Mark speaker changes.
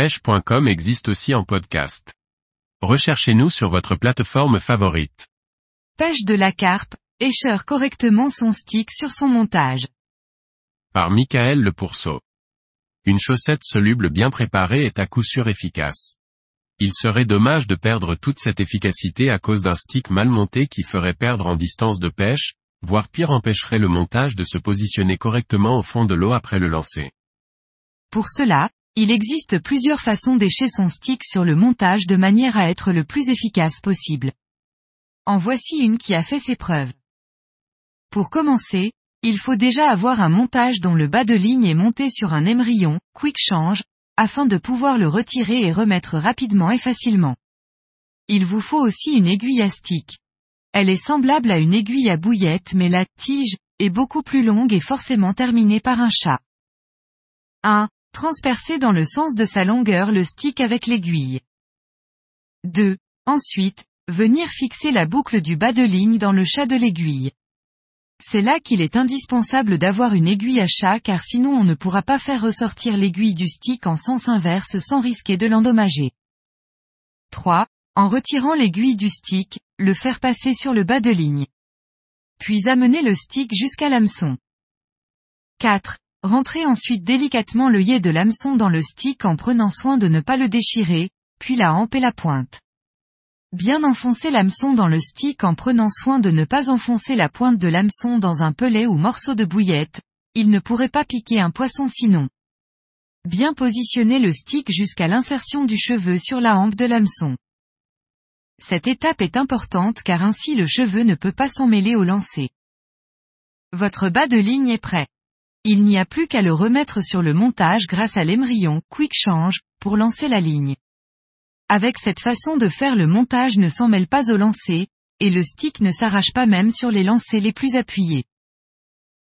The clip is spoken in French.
Speaker 1: pêche.com existe aussi en podcast. Recherchez-nous sur votre plateforme favorite.
Speaker 2: Pêche de la carpe, écheur correctement son stick sur son montage.
Speaker 1: Par Michael Le Pourceau. Une chaussette soluble bien préparée est à coup sûr efficace. Il serait dommage de perdre toute cette efficacité à cause d'un stick mal monté qui ferait perdre en distance de pêche, voire pire empêcherait le montage de se positionner correctement au fond de l'eau après le lancer.
Speaker 2: Pour cela, il existe plusieurs façons d'écher son stick sur le montage de manière à être le plus efficace possible. En voici une qui a fait ses preuves. Pour commencer, il faut déjà avoir un montage dont le bas de ligne est monté sur un émerillon, quick change, afin de pouvoir le retirer et remettre rapidement et facilement. Il vous faut aussi une aiguille à stick. Elle est semblable à une aiguille à bouillette mais la tige est beaucoup plus longue et forcément terminée par un chat. 1. Transpercer dans le sens de sa longueur le stick avec l'aiguille. 2. Ensuite, venir fixer la boucle du bas de ligne dans le chat de l'aiguille. C'est là qu'il est indispensable d'avoir une aiguille à chat car sinon on ne pourra pas faire ressortir l'aiguille du stick en sens inverse sans risquer de l'endommager. 3. En retirant l'aiguille du stick, le faire passer sur le bas de ligne. Puis amener le stick jusqu'à l'hameçon. 4. Rentrer ensuite délicatement l'œillet de l'hameçon dans le stick en prenant soin de ne pas le déchirer, puis la hampe et la pointe. Bien enfoncer l'hameçon dans le stick en prenant soin de ne pas enfoncer la pointe de l'hameçon dans un pelet ou morceau de bouillette, il ne pourrait pas piquer un poisson sinon. Bien positionner le stick jusqu'à l'insertion du cheveu sur la hampe de l'hameçon. Cette étape est importante car ainsi le cheveu ne peut pas s'emmêler au lancer. Votre bas de ligne est prêt. Il n'y a plus qu'à le remettre sur le montage grâce à l'émerillon Quick Change, pour lancer la ligne. Avec cette façon de faire le montage ne s'en mêle pas au lancer, et le stick ne s'arrache pas même sur les lancers les plus appuyés.